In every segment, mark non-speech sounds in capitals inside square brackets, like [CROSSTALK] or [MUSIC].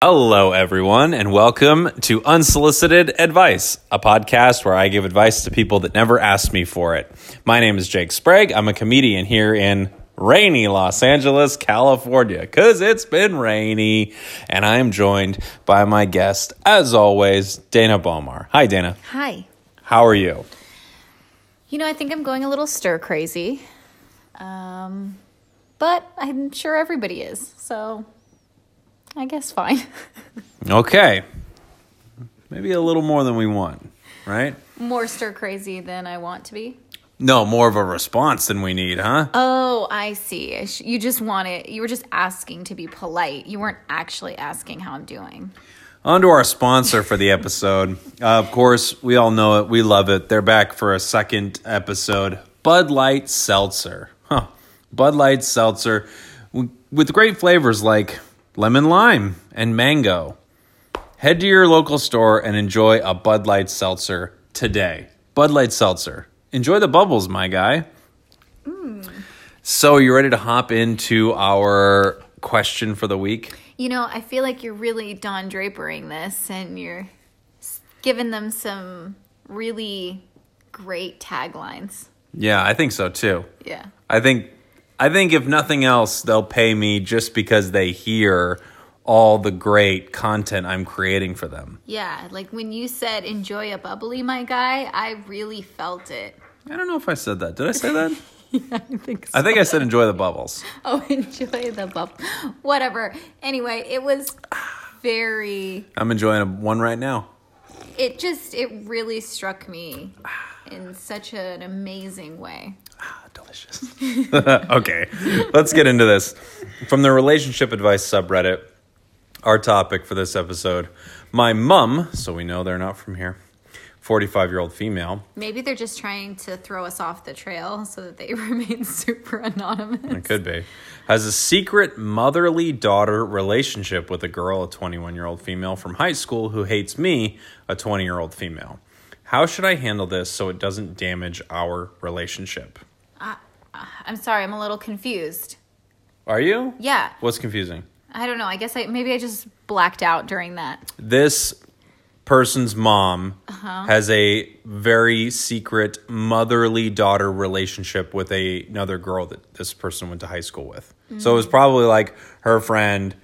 Hello, everyone, and welcome to Unsolicited Advice, a podcast where I give advice to people that never asked me for it. My name is Jake Sprague. I'm a comedian here in rainy Los Angeles, California, because it's been rainy. And I am joined by my guest, as always, Dana Bomar. Hi, Dana. Hi. How are you? You know, I think I'm going a little stir crazy. Um, but I'm sure everybody is. So I guess fine. [LAUGHS] Okay. Maybe a little more than we want, right? More stir crazy than I want to be. No, more of a response than we need, huh? Oh, I see. You just wanted, you were just asking to be polite. You weren't actually asking how I'm doing. On to our sponsor for the episode. Uh, of course, we all know it. We love it. They're back for a second episode. Bud Light Seltzer. Huh. Bud Light Seltzer with great flavors like lemon lime and mango. Head to your local store and enjoy a Bud Light Seltzer today. Bud Light Seltzer. Enjoy the bubbles, my guy. So, you ready to hop into our question for the week? You know, I feel like you're really Don Drapering this and you're giving them some really great taglines. Yeah, I think so too. Yeah. I think I think if nothing else, they'll pay me just because they hear all the great content I'm creating for them. Yeah, like when you said enjoy a bubbly, my guy, I really felt it. I don't know if I said that. Did I say that? [LAUGHS] I think so. I think I said enjoy the bubbles. [LAUGHS] Oh, enjoy the bubble. Whatever. Anyway, it was very. I'm enjoying a, one right now. It just it really struck me in such an amazing way. Ah, delicious. [LAUGHS] okay, let's get into this. From the relationship advice subreddit, our topic for this episode my mum, so we know they're not from here, 45 year old female, Maybe they're just trying to throw us off the trail so that they [LAUGHS] remain super anonymous. It could be. Has a secret motherly daughter relationship with a girl, a 21 year old female from high school who hates me, a 20 year old female. How should I handle this so it doesn't damage our relationship? I'm sorry, I'm a little confused. Are you? Yeah, What's confusing? I don't know. I guess I maybe I just blacked out during that. This person's mom uh-huh. has a very secret motherly daughter relationship with a, another girl that this person went to high school with. Mm. So it was probably like her friend,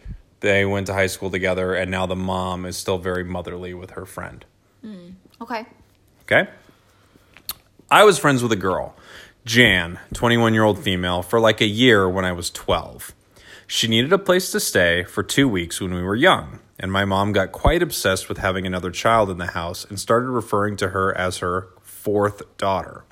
they went to high school together, and now the mom is still very motherly with her friend. Mm. Okay. Okay? I was friends with a girl, Jan, 21 year old female, for like a year when I was 12. She needed a place to stay for two weeks when we were young, and my mom got quite obsessed with having another child in the house and started referring to her as her fourth daughter.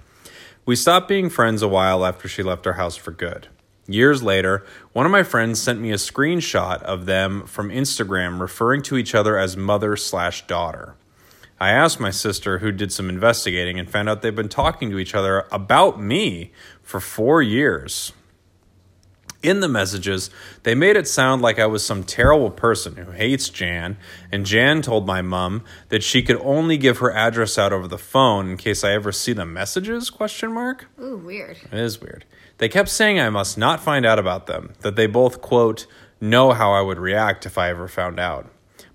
We stopped being friends a while after she left our house for good. Years later, one of my friends sent me a screenshot of them from Instagram referring to each other as mother slash daughter. I asked my sister, who did some investigating, and found out they've been talking to each other about me for four years. In the messages, they made it sound like I was some terrible person who hates Jan, and Jan told my mom that she could only give her address out over the phone in case I ever see the messages? Question mark. Ooh, weird. It is weird. They kept saying I must not find out about them, that they both, quote, know how I would react if I ever found out.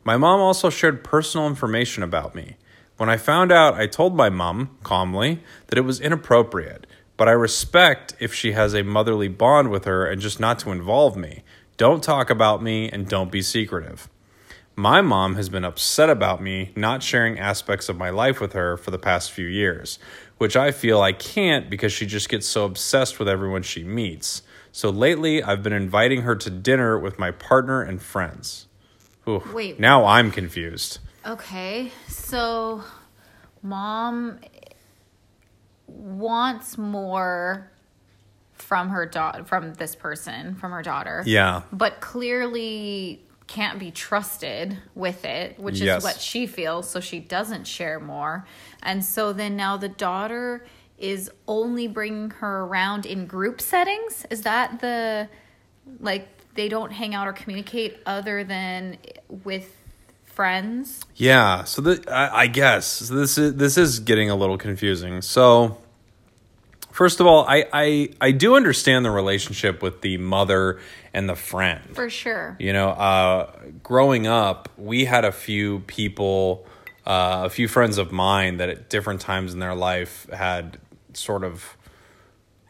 My mom also shared personal information about me. When I found out, I told my mom, calmly, that it was inappropriate, but I respect if she has a motherly bond with her and just not to involve me. Don't talk about me and don't be secretive. My mom has been upset about me not sharing aspects of my life with her for the past few years, which I feel I can't because she just gets so obsessed with everyone she meets. So lately, I've been inviting her to dinner with my partner and friends. Wait. Now I'm confused. Okay, so mom wants more from her daughter, from this person, from her daughter. Yeah. But clearly can't be trusted with it, which Yes. is what she feels, so she doesn't share more. And so then now the daughter is only bringing her around in group settings. Is that the like they don't hang out or communicate other than with friends? Yeah, so the, I, I guess so this is this is getting a little confusing. So, First of all, I, I I do understand the relationship with the mother and the friend. For sure. You know, uh, growing up, we had a few people, uh, a few friends of mine that at different times in their life had sort of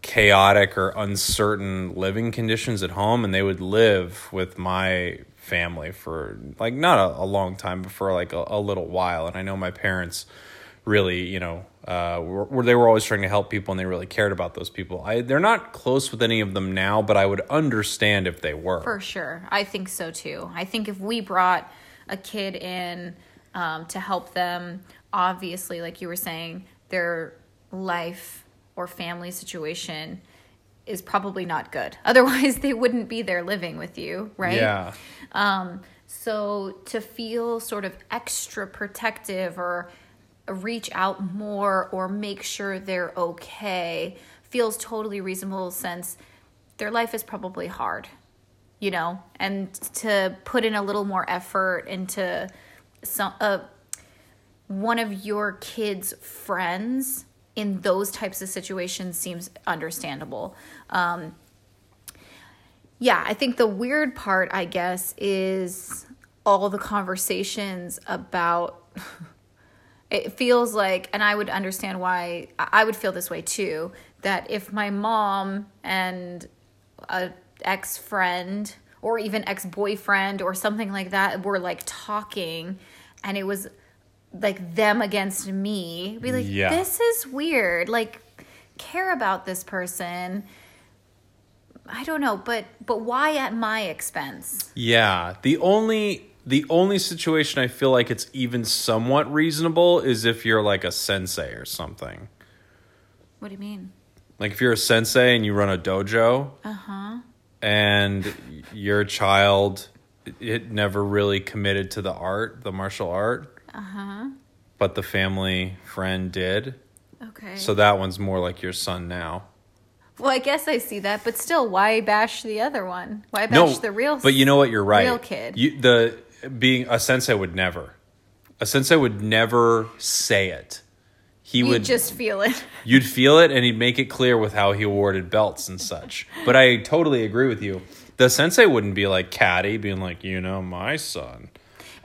chaotic or uncertain living conditions at home, and they would live with my family for like not a, a long time, but for like a, a little while. And I know my parents really, you know, uh, were, they were always trying to help people and they really cared about those people. I, they're not close with any of them now, but I would understand if they were. For sure. I think so too. I think if we brought a kid in um, to help them, obviously, like you were saying, their life or family situation is probably not good. [LAUGHS] Otherwise, they wouldn't be there living with you, right? Yeah. Um, so to feel sort of extra protective or reach out more or make sure they're okay feels totally reasonable since their life is probably hard, you know, and to put in a little more effort into some uh, one of your kids' friends in those types of situations seems understandable. Um, yeah, I think the weird part, I guess, is all the conversations about. [LAUGHS] it feels like, and I would understand why I would feel this way too, that if my mom and a ex friend or even ex boyfriend or something like that were like talking and it was like them against me. Be like Yeah. this is weird. Like care about this person. I don't know but but why at my expense? Yeah, the only the only situation I feel like it's even somewhat reasonable is if you're like a sensei or something. what do you mean? Like if you're a sensei and you run a dojo uh-huh. and your child it never really committed to the art, the martial art, uh-huh but the family friend did. okay So that one's more like your son now. well i guess i see that but still why bash the other one why bash the real But you know what? You're right. real kid. You, the being a sensei would never. A sensei would never say it. He you would just feel it [LAUGHS] You'd feel it, and he'd make it clear with how he awarded belts and such. But I totally agree with you. The sensei wouldn't be like catty, being like, you know, my son.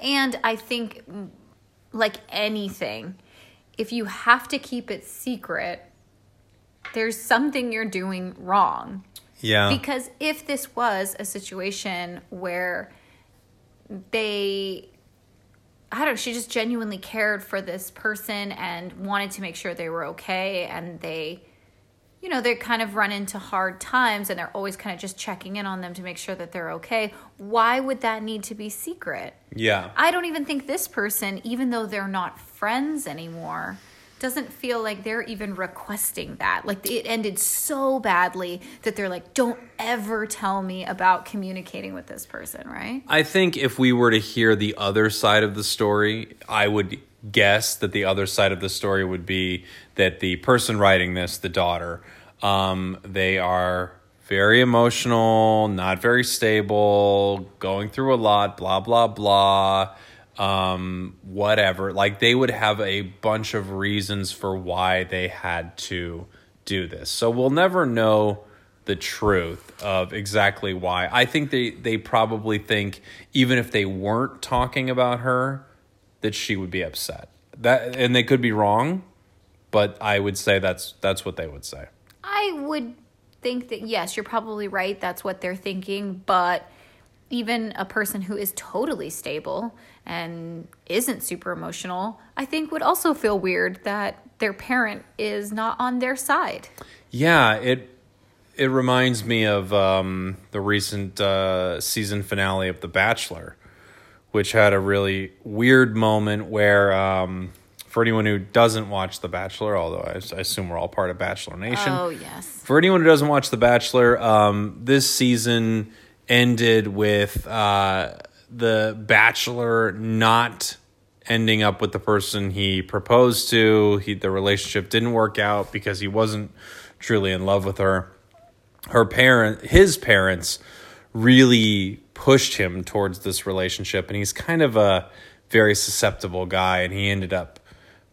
And I think, like anything, if you have to keep it secret, there's something you're doing wrong. Yeah. Because if this was a situation where they, I don't know, she just genuinely cared for this person and wanted to make sure they were okay and they, you know, they kind of run into hard times and they're always kind of just checking in on them to make sure that they're okay. Why would that need to be secret? yeah. I don't even think this person, even though they're not friends anymore, doesn't feel like they're even requesting that. Like it ended so badly that they're like, don't ever tell me about communicating with this person, right? I think if we were to hear the other side of the story, I would guess that the other side of the story would be that the person writing this, the daughter, um, they are very emotional, not very stable, going through a lot, blah, blah, blah, um, whatever. Like they would have a bunch of reasons for why they had to do this. So we'll never know the truth of exactly why. I think they they probably think even if they weren't talking about her that she would be upset. That and they could be wrong, but I would say that's that's what they would say. I would think that, yes, you're probably right. That's what they're thinking. But even a person who is totally stable and isn't super emotional, I think would also feel weird that their parent is not on their side. Yeah, it it reminds me of um, the recent uh, season finale of The Bachelor, which had a really weird moment where, um, for anyone who doesn't watch The Bachelor, although I, I assume we're all part of Bachelor Nation, Oh, yes. for anyone who doesn't watch The Bachelor, um, this season ended with uh, the Bachelor not ending up with the person he proposed to. He the relationship didn't work out because he wasn't truly in love with her. Her parent, his parents, really pushed him towards this relationship, and he's kind of a very susceptible guy, and he ended up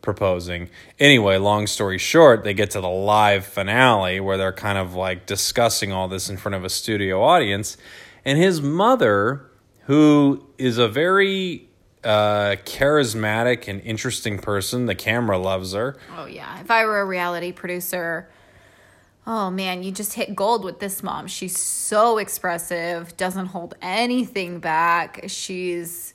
proposing. Anyway, long story short, they get to the live finale where they're kind of like discussing all this in front of a studio audience. And his mother, who is a very uh, charismatic and interesting person, the camera loves her. Oh yeah. If I were a reality producer, oh man, you just hit gold with this mom. She's so expressive, doesn't hold anything back. She's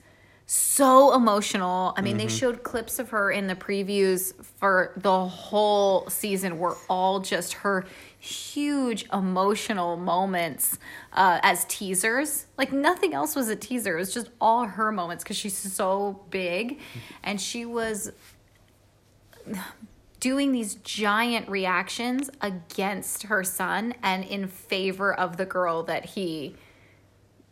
so emotional. I mean, they showed clips of her in the previews for the whole season were all just her huge emotional moments uh, as teasers. Like nothing else was a teaser. It was just all her moments because she's so big, and she was doing these giant reactions against her son and in favor of the girl that he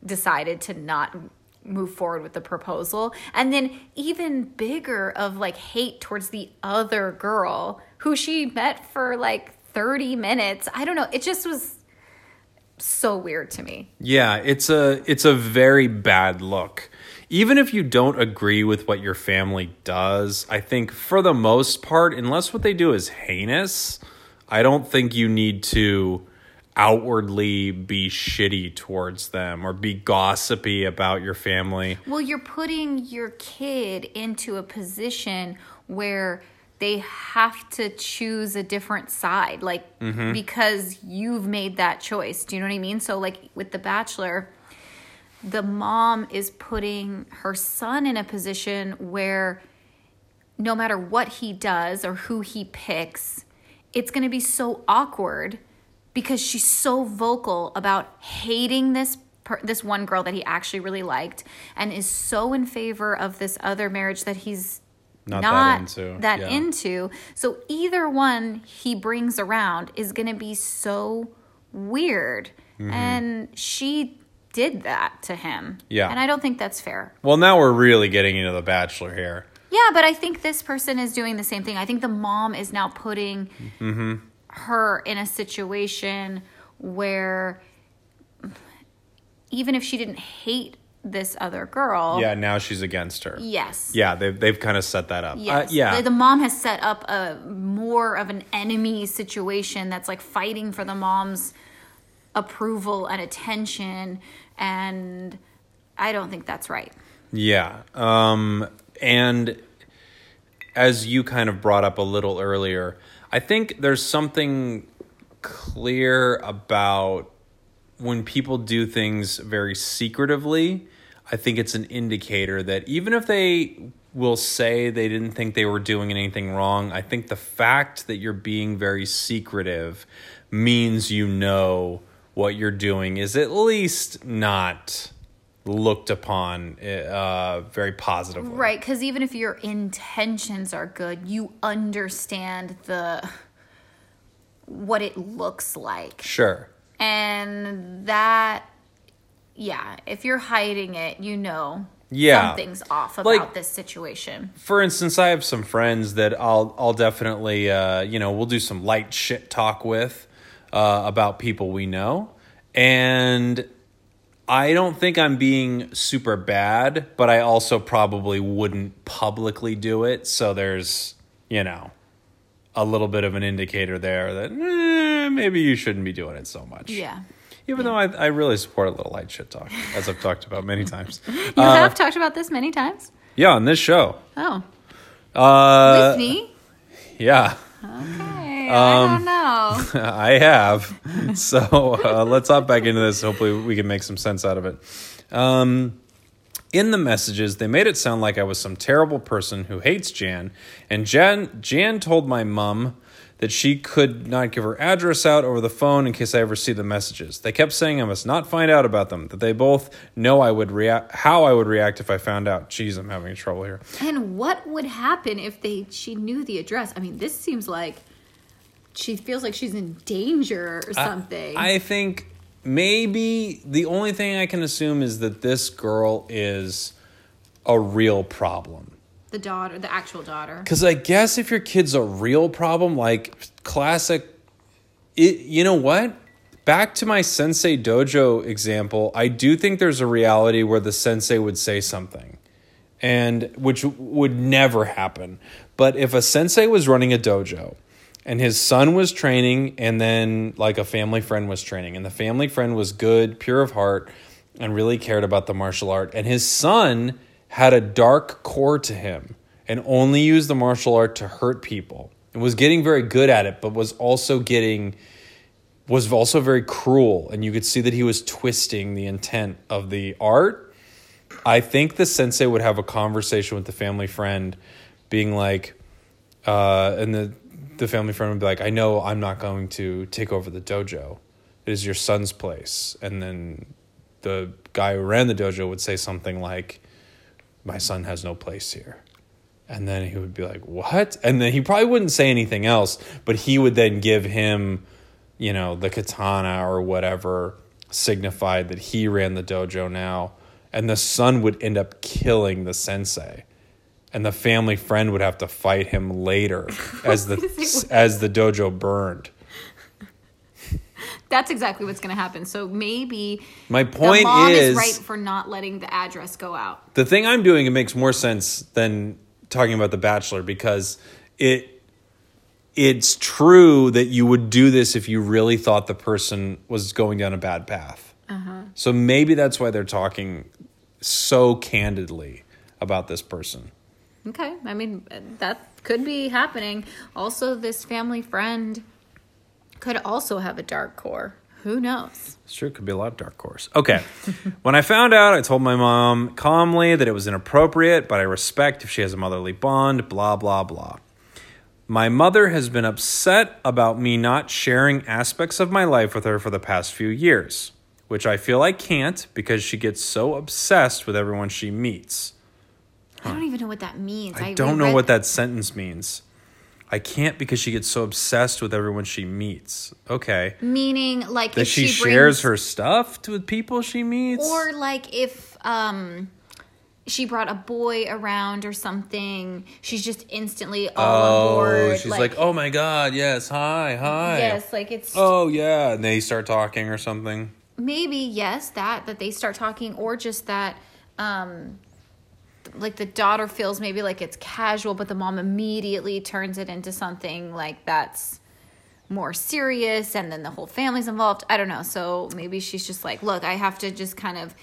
decided to not move forward with the proposal. And then even bigger of like hate towards the other girl who she met for like 30 minutes. I don't know. It just was so weird to me. Yeah, it's a it's a very bad look. Even if you don't agree with what your family does, I think for the most part, unless what they do is heinous, I don't think you need to outwardly be shitty towards them or be gossipy about your family. Well, you're putting your kid into a position where they have to choose a different side, like mm-hmm. because you've made that choice. Do you know what I mean? So, like with The Bachelor, the mom is putting her son in a position where no matter what he does or who he picks, it's going to be so awkward because she's so vocal about hating this per- this one girl that he actually really liked and is so in favor of this other marriage that he's Not not, that into, that yeah. into. So either one he brings around is going to be so weird. Mm-hmm. And she did that to him. Yeah. And I don't think that's fair. Well, now we're really getting into the bachelor here. Yeah, but I think this person is doing the same thing. I think the mom is now putting her in a situation where even if she didn't hate this other girl, Yeah, now she's against her. yes. Yeah, they've they've kind of set that up. Uh, yeah. The, the mom has set up a more of an enemy situation that's like fighting for the mom's approval and attention and I don't think that's right. Yeah. Um, and as you kind of brought up a little earlier, I think there's something clear about when people do things very secretively. I think it's an indicator that even if they will say they didn't think they were doing anything wrong, I think the fact that you're being very secretive means you know what you're doing is at least not looked upon uh, very positively. Right, because even if your intentions are good, you understand the what it looks like. Sure. And that yeah, if you're hiding it, you know Yeah. something's off about Like- this situation. For instance, I have some friends that I'll I'll definitely uh, you know we'll do some light shit talk with uh, about people we know, and I don't think I'm being super bad, but I also probably wouldn't publicly do it. So there's you know a little bit of an indicator there that eh, maybe you shouldn't be doing it so much. Yeah. Even though I, I really support a little light shit talk, as I've talked about many times. [LAUGHS] You Uh, have talked about this many times? Yeah, on this show. Oh. Uh, With me? Yeah, Okay. Um, I don't know. [LAUGHS] I have. So uh, let's hop back into this. Hopefully, we can make some sense out of it. Um, in the messages, they made it sound like I was some terrible person who hates Jan, and Jan Jan told my mom that she could not give her address out over the phone in case I ever see the messages. They kept saying I must not find out about them. That they both know I would react, how I would react if I found out. Jeez, I'm having trouble here. And what would happen if they she knew the address? I mean, this seems like she feels like she's in danger or something. I think maybe the only thing I can assume is that this girl is a real problem. the daughter, the actual daughter. Because I guess if your kid's a real problem, like classic, it, you know what? Back to my Sensei Dojo example, I do think there's a reality where the sensei would say something. and which would never happen. But if a sensei was running a dojo and his son was training and then like a family friend was training. And the family friend was good, pure of heart and really cared about the martial art. And his son had a dark core to him and only used the martial art to hurt people. And was getting very good at it but was also getting was also very cruel. And you could see that he was twisting the intent of the art. I think the sensei would have a conversation with the family friend, being like, uh, and the the family friend would be like, "I know I'm not going to take over the dojo. It is your son's place." And then the guy who ran the dojo would say something like, "My son has no place here." And then he would be like, "What?" And then he probably wouldn't say anything else, but he would then give him, you know, the katana or whatever signified that he ran the dojo now and the son would end up killing the sensei and the family friend would have to fight him later [LAUGHS] as the [LAUGHS] as the dojo burned. That's exactly what's going to happen. So maybe my point is, is, right for not letting the address go out. the thing i'm doing it makes more sense than talking about the bachelor because it it's true that you would do this if you really thought the person was going down a bad path. Uh-huh. So maybe that's why they're talking so candidly about this person Okay. I mean, that could be happening. Also, this family friend could also have a dark core. Who knows? It's true. It could be a lot of dark cores. Okay. [LAUGHS] when I found out, I told my mom calmly that it was inappropriate, but I respect if she has a motherly bond, blah, blah, blah. My mother has been upset about me not sharing aspects of my life with her for the past few years, which I feel I can't because she gets so obsessed with everyone she meets. I don't even know what that means. I don't know what that sentence means. I can't because she gets so obsessed with everyone she meets. Okay. meaning like That if she, she, shares her stuff to with people she meets. or like if um she brought a boy around or something, she's just instantly all Oh, aboard. she's like, oh my god, yes, hi, hi. yes, like it's Oh yeah, and they start talking or something. maybe yes that that they start talking or just that um like the daughter feels maybe like it's casual but the mom immediately turns it into something like that's more serious and then the whole family's involved. I don't know. So maybe she's just like look i have to just kind of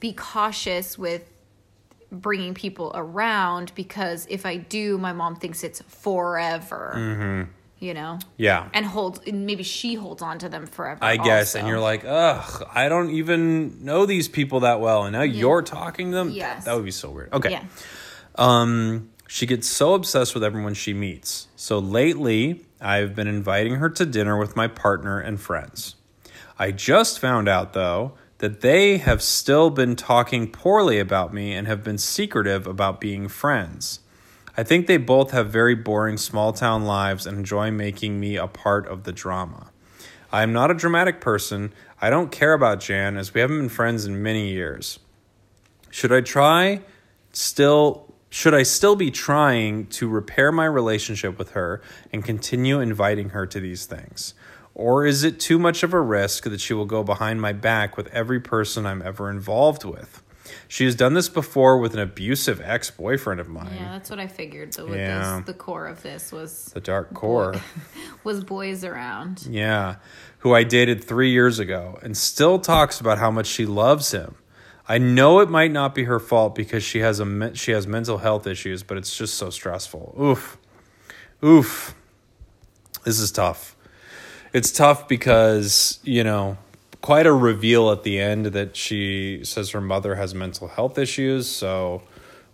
be cautious with bringing people around because if i do my mom thinks it's forever mm-hmm. You know Yeah, and holds and maybe she holds on to them forever I guess. And you're like, ugh, I don't even know these people that well, and now you're talking to them. Yes. that would be so weird. Okay. yeah Um, she gets so obsessed with everyone she meets. So lately, I've been inviting her to dinner with my partner and friends. I just found out, though, that they have still been talking poorly about me and have been secretive about being friends. I think they both have very boring small town lives and enjoy making me a part of the drama. I am not a dramatic person. I don't care about Jan as we haven't been friends in many years. Should I try still should I still be trying to repair my relationship with her and continue inviting her to these things? Or is it too much of a risk that she will go behind my back with every person I'm ever involved with? She has done this before with an abusive ex-boyfriend of mine. Yeah, that's what I figured. With Yeah. this, the core of this was The dark core. [LAUGHS] was boys around. Yeah, who I dated three years ago and still talks about how much she loves him. I know it might not be her fault because she has a she has mental health issues, but it's just so stressful. Oof, oof. This is tough. It's tough because you know quite a reveal at the end that she says her mother has mental health issues. So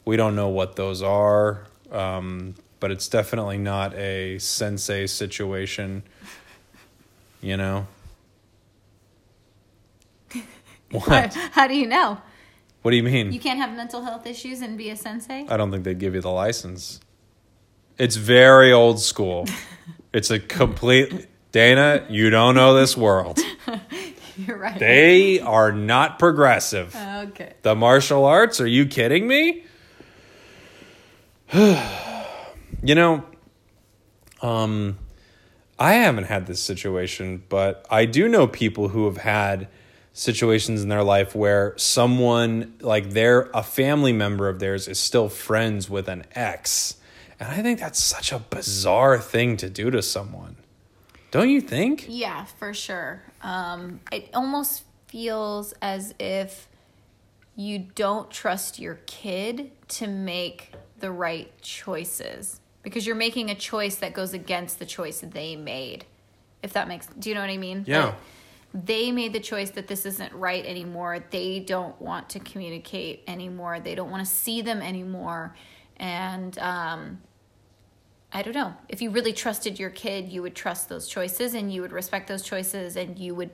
we don't know what those are, um, but it's definitely not a sensei situation. You know. [LAUGHS] What? How do you know? What do you mean? You can't have mental health issues and be a sensei. I don't think they'd give you the license. It's very old school. [LAUGHS] It's a complete Dana, you don't know this world. [LAUGHS] [LAUGHS] You're right. They are not progressive. okay. The martial arts, are you kidding me? [SIGHS] you know, um I haven't had this situation, but I do know people who have had situations in their life where someone like they're a family member of theirs is still friends with an ex. And I think that's such a bizarre thing to do to someone. Don't you think? Yeah, for sure. Um, it almost feels as if you don't trust your kid to make the right choices because you're making a choice that goes against the choice that they made. If that makes, do you know what I mean? Yeah. That they made the choice that this isn't right anymore. They don't want to communicate anymore. They don't want to see them anymore. And um, I don't know. If you really trusted your kid, you would trust those choices and you would respect those choices and you would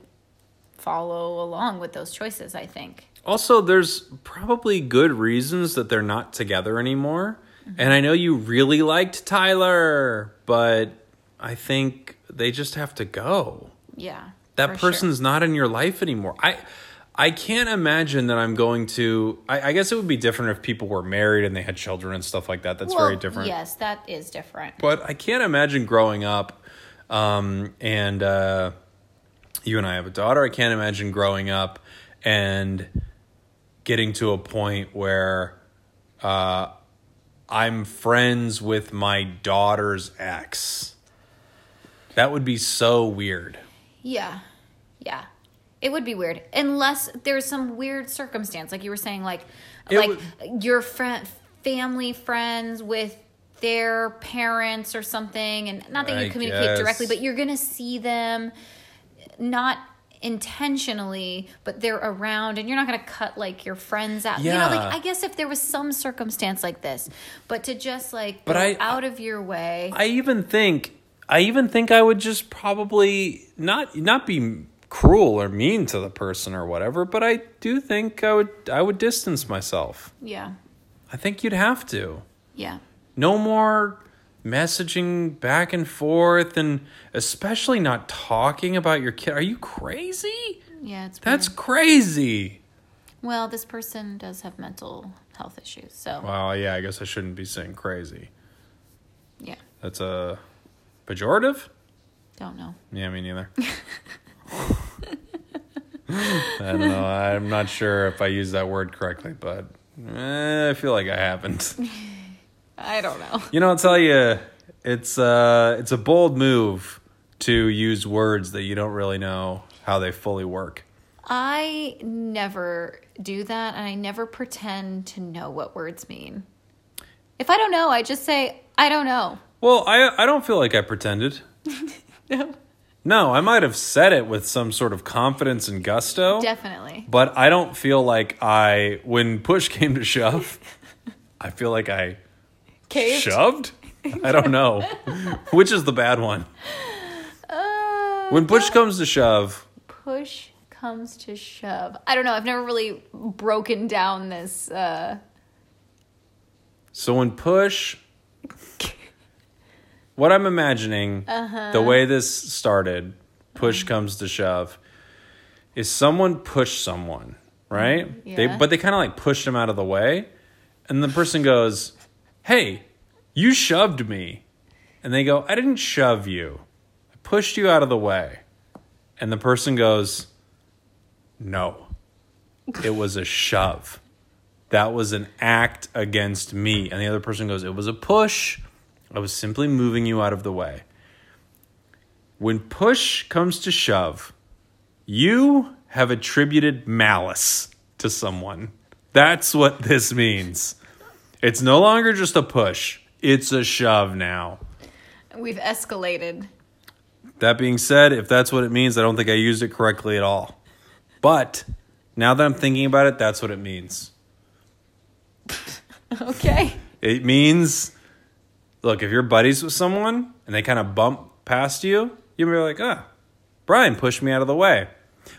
follow along with those choices, I think. Also, there's probably good reasons that they're not together anymore. Mm-hmm. And I know you really liked Tyler, but I think they just have to go. Yeah. That for sure. person's not in your life anymore. I I can't imagine that I'm going to I, I guess it would be different if people were married and they had children and stuff like that. That's Well, very different. Yes, that is different. But I can't imagine growing up, um, and uh, you and I have a daughter. I can't imagine growing up and getting to a point where uh, I'm friends with my daughter's ex. That would be so weird. Yeah. Yeah. It would be weird unless there's some weird circumstance like you were saying like It like your friend family friends with their parents or something and not that you I communicate guess. directly but you're going to see them not intentionally but they're around and you're not going to cut like your friends out you know Yeah. like i guess if there was some circumstance like this but to just like But go I- out of your way I even think I even think I would just probably not not be cruel or mean to the person or whatever, but I do think I would I would distance myself. yeah I think you'd have to. yeah No more messaging back and forth and especially not talking about your kid. Are you crazy? yeah it's That's crazy. Well, this person does have mental health issues, so Well, yeah, I guess I shouldn't be saying crazy. yeah, That's a pejorative? don't know. Yeah, me neither. [LAUGHS] I don't know. I'm not sure if I use that word correctly, but eh, I feel like I haven't. [LAUGHS] I don't know. You know, I'll tell you, it's uh, it's a bold move to use words that you don't really know how they fully work. I never do that, and I never pretend to know what words mean. If I don't know, I just say I don't know. Well, I I don't feel like I pretended. [LAUGHS] No, No, I might have said it with some sort of confidence and gusto. definitely. But I don't feel like I, when push [LAUGHS] came to shove, [LAUGHS] I feel like I Caved. shoved. I don't know, [LAUGHS] which is the bad one. Uh, When push comes to shove, push comes to shove, I don't know. I've never really broken down this. Uh, so when push, what I'm imagining, Uh-huh. the way this started, push comes to shove, is someone pushed someone, right? They, Yeah. but they kind of like pushed them out of the way, and the person goes, "Hey, you shoved me," and they go, "I didn't shove you, I pushed you out of the way," and the person goes, "No, it was a shove." That was an act against me. And the other person goes, It was a push. I was simply moving you out of the way. When push comes to shove, you have attributed malice to someone. That's what this means. It's no longer just a push, it's a shove now. we've escalated. That being said, if that's what it means, I don't think I used it correctly at all. But now that I'm thinking about it, that's what it means. [LAUGHS] Okay. It means, look, if you're buddies with someone and they kind of bump past you, you'd be like, ah, Brian pushed me out of the way.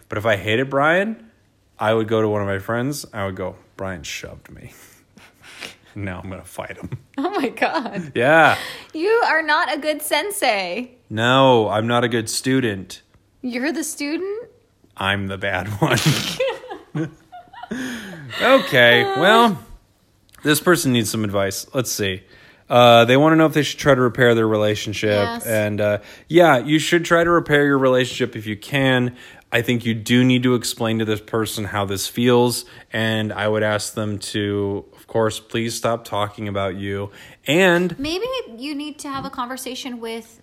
But if I hated Brian, I would go to one of my friends. I would go, Brian shoved me. [LAUGHS] now I'm going to fight him. [LAUGHS] Oh my god. Yeah. You are not a good sensei. No, I'm not a good student. You're the student? I'm the bad one. [LAUGHS] okay, well, this person needs some advice. Let's see. Uh, they want to know if they should try to repair their relationship. Yes. And uh, yeah, you should try to repair your relationship if you can. I think you do need to explain to this person how this feels. And I would ask them to, of course, please stop talking about you. And Maybe you need to have a conversation with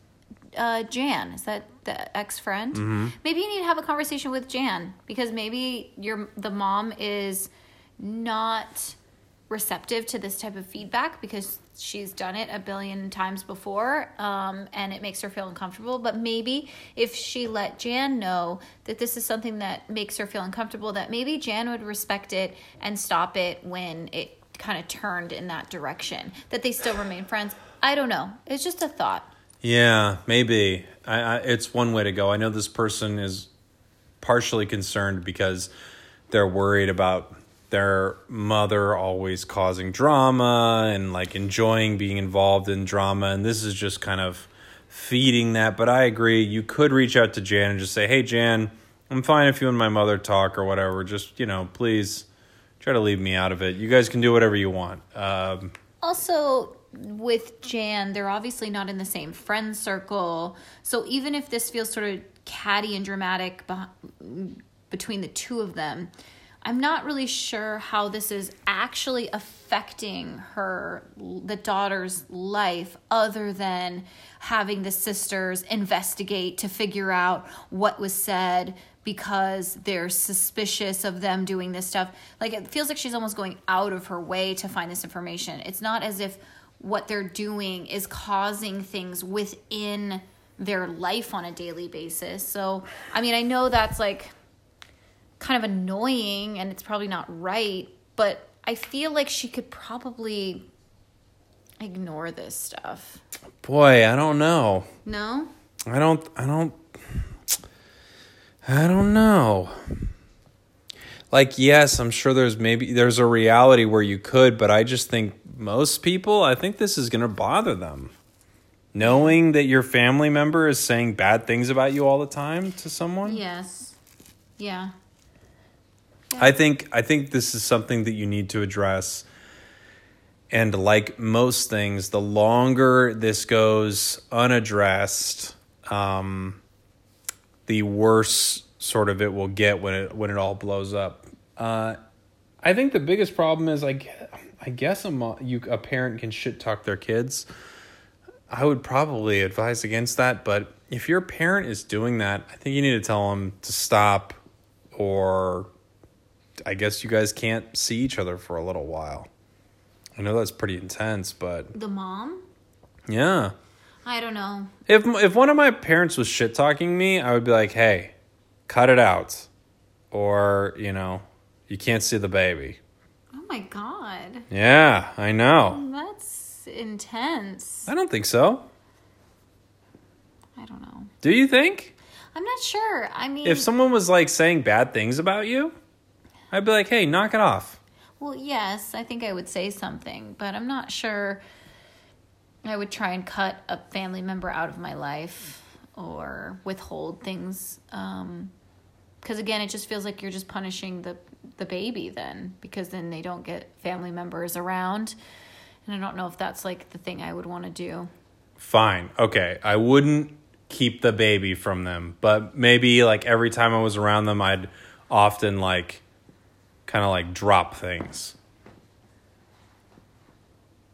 uh, Jan. Is that the ex friend? Mm-hmm. Maybe you need to have a conversation with Jan because maybe your the mom is not receptive to this type of feedback because she's done it a billion times before um, and it makes her feel uncomfortable but maybe if she let jan know that this is something that makes her feel uncomfortable that maybe jan would respect it and stop it when it kind of turned in that direction that they still remain friends i don't know it's just a thought yeah, maybe. I, I, it's one way to go. I know this person is partially concerned because they're worried about their mother always causing drama and like enjoying being involved in drama. And this is just kind of feeding that. But I agree. You could reach out to Jan and just say, hey, Jan, I'm fine if you and my mother talk or whatever. Just, you know, please try to leave me out of it. You guys can do whatever you want. Um, also with Jan, they're obviously not in the same friend circle. So even if this feels sort of catty and dramatic between the two of them, I'm not really sure how this is actually affecting her, the daughter's life, other than having the sisters investigate to figure out what was said because they're suspicious of them doing this stuff. Like it feels like she's almost going out of her way to find this information. It's not as if what they're doing is causing things within their life on a daily basis. So, I mean, I know that's like kind of annoying and it's probably not right, but I feel like she could probably ignore this stuff. boy, I don't know. No? I don't I don't I don't know. Like yes, I'm sure there's maybe there's a reality where you could, but I just think most people, I think this is going to bother them. Knowing that your family member is saying bad things about you all the time to someone? Yes. Yeah. I think I think this is something that you need to address. And like most things, the longer this goes unaddressed, um, the worse sort of it will get when it when it all blows up. Uh, I think the biggest problem is like I guess a mo- you a parent can shit talk their kids. I would probably advise against that, but if your parent is doing that, I think you need to tell them to stop or I guess you guys can't see each other for a little while. I know that's pretty intense, but The mom? yeah. I don't know. If if one of my parents was shit talking me, I would be like, "Hey, cut it out," or you know, you can't see the baby. Oh my god. Yeah, I know. That's intense. I don't think so. I don't know. Do you think? I'm not sure. I mean, If someone was like saying bad things about you, I'd be like, "Hey, knock it off." well, yes, I think I would say something, but I'm not sure I would try and cut a family member out of my life or withhold things. Um, because again, it just feels like you're just punishing the the baby then, because then they don't get family members around, and I don't know if that's like the thing I would want to do. Fine. Okay. I wouldn't keep the baby from them, but maybe like every time I was around them, I'd often like kind of like drop things.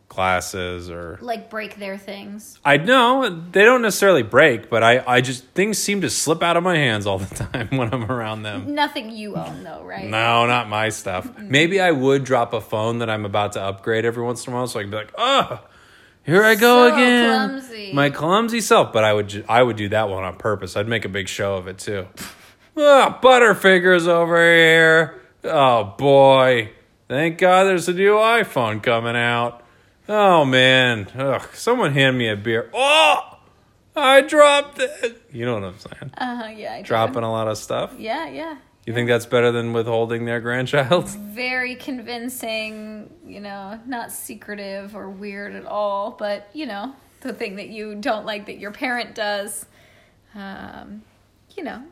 Glasses or Like break their things. I know they don't necessarily break, but I, I just things seem to slip out of my hands all the [LAUGHS] time when I'm around them. Nothing you own though, right? No, not my stuff. Mm-hmm. Maybe I would drop a phone that I'm about to upgrade every once in a while, so I can be like, oh, here I go So again, clumsy. my clumsy self. But I would, ju- I would do that one on purpose. I'd make a big show of it too. oh, [LAUGHS] Butterfingers over here. Oh boy, thank God there's a new iPhone coming out. Oh man, Ugh, someone hand me a beer. Oh, I dropped it. You know what I'm saying? Uh huh. Yeah. I. Dropping a lot of stuff. Yeah. Yeah. You think that's better than withholding their grandchild? very convincing, you know, not secretive or weird at all, but you know, the thing that you don't like that your parent does, um, you know,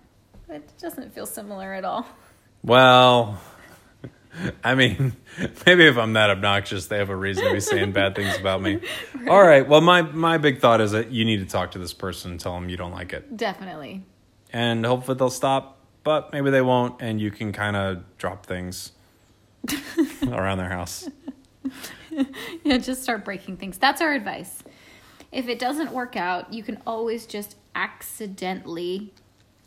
it doesn't feel similar at all. Well, I mean, [LAUGHS] maybe if I'm that obnoxious, they have a reason to be saying bad things about me. [LAUGHS] All right. Well, my my big thought is that you need to talk to this person and tell them you don't like it, Definitely. and hopefully they'll stop but maybe they won't, and you can kind of drop things [LAUGHS] around their house. Yeah, just start breaking things. That's our advice. If it doesn't work out, you can always just accidentally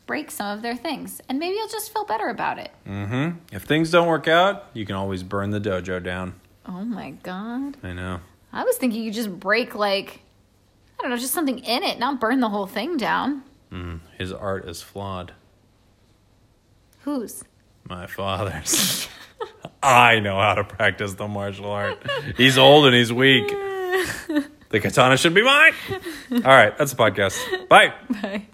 break some of their things, and maybe you'll just feel better about it. Mm-hmm. If things don't work out, you can always burn the dojo down. Oh my god. I know. I was thinking you just break like I don't know, just something in it, not burn the whole thing down. Mm, his art is flawed. Whose? My father's. [LAUGHS] I know how to practice the martial art. He's old and he's weak. [LAUGHS] The katana should be mine. All right, that's a podcast. Bye. Bye.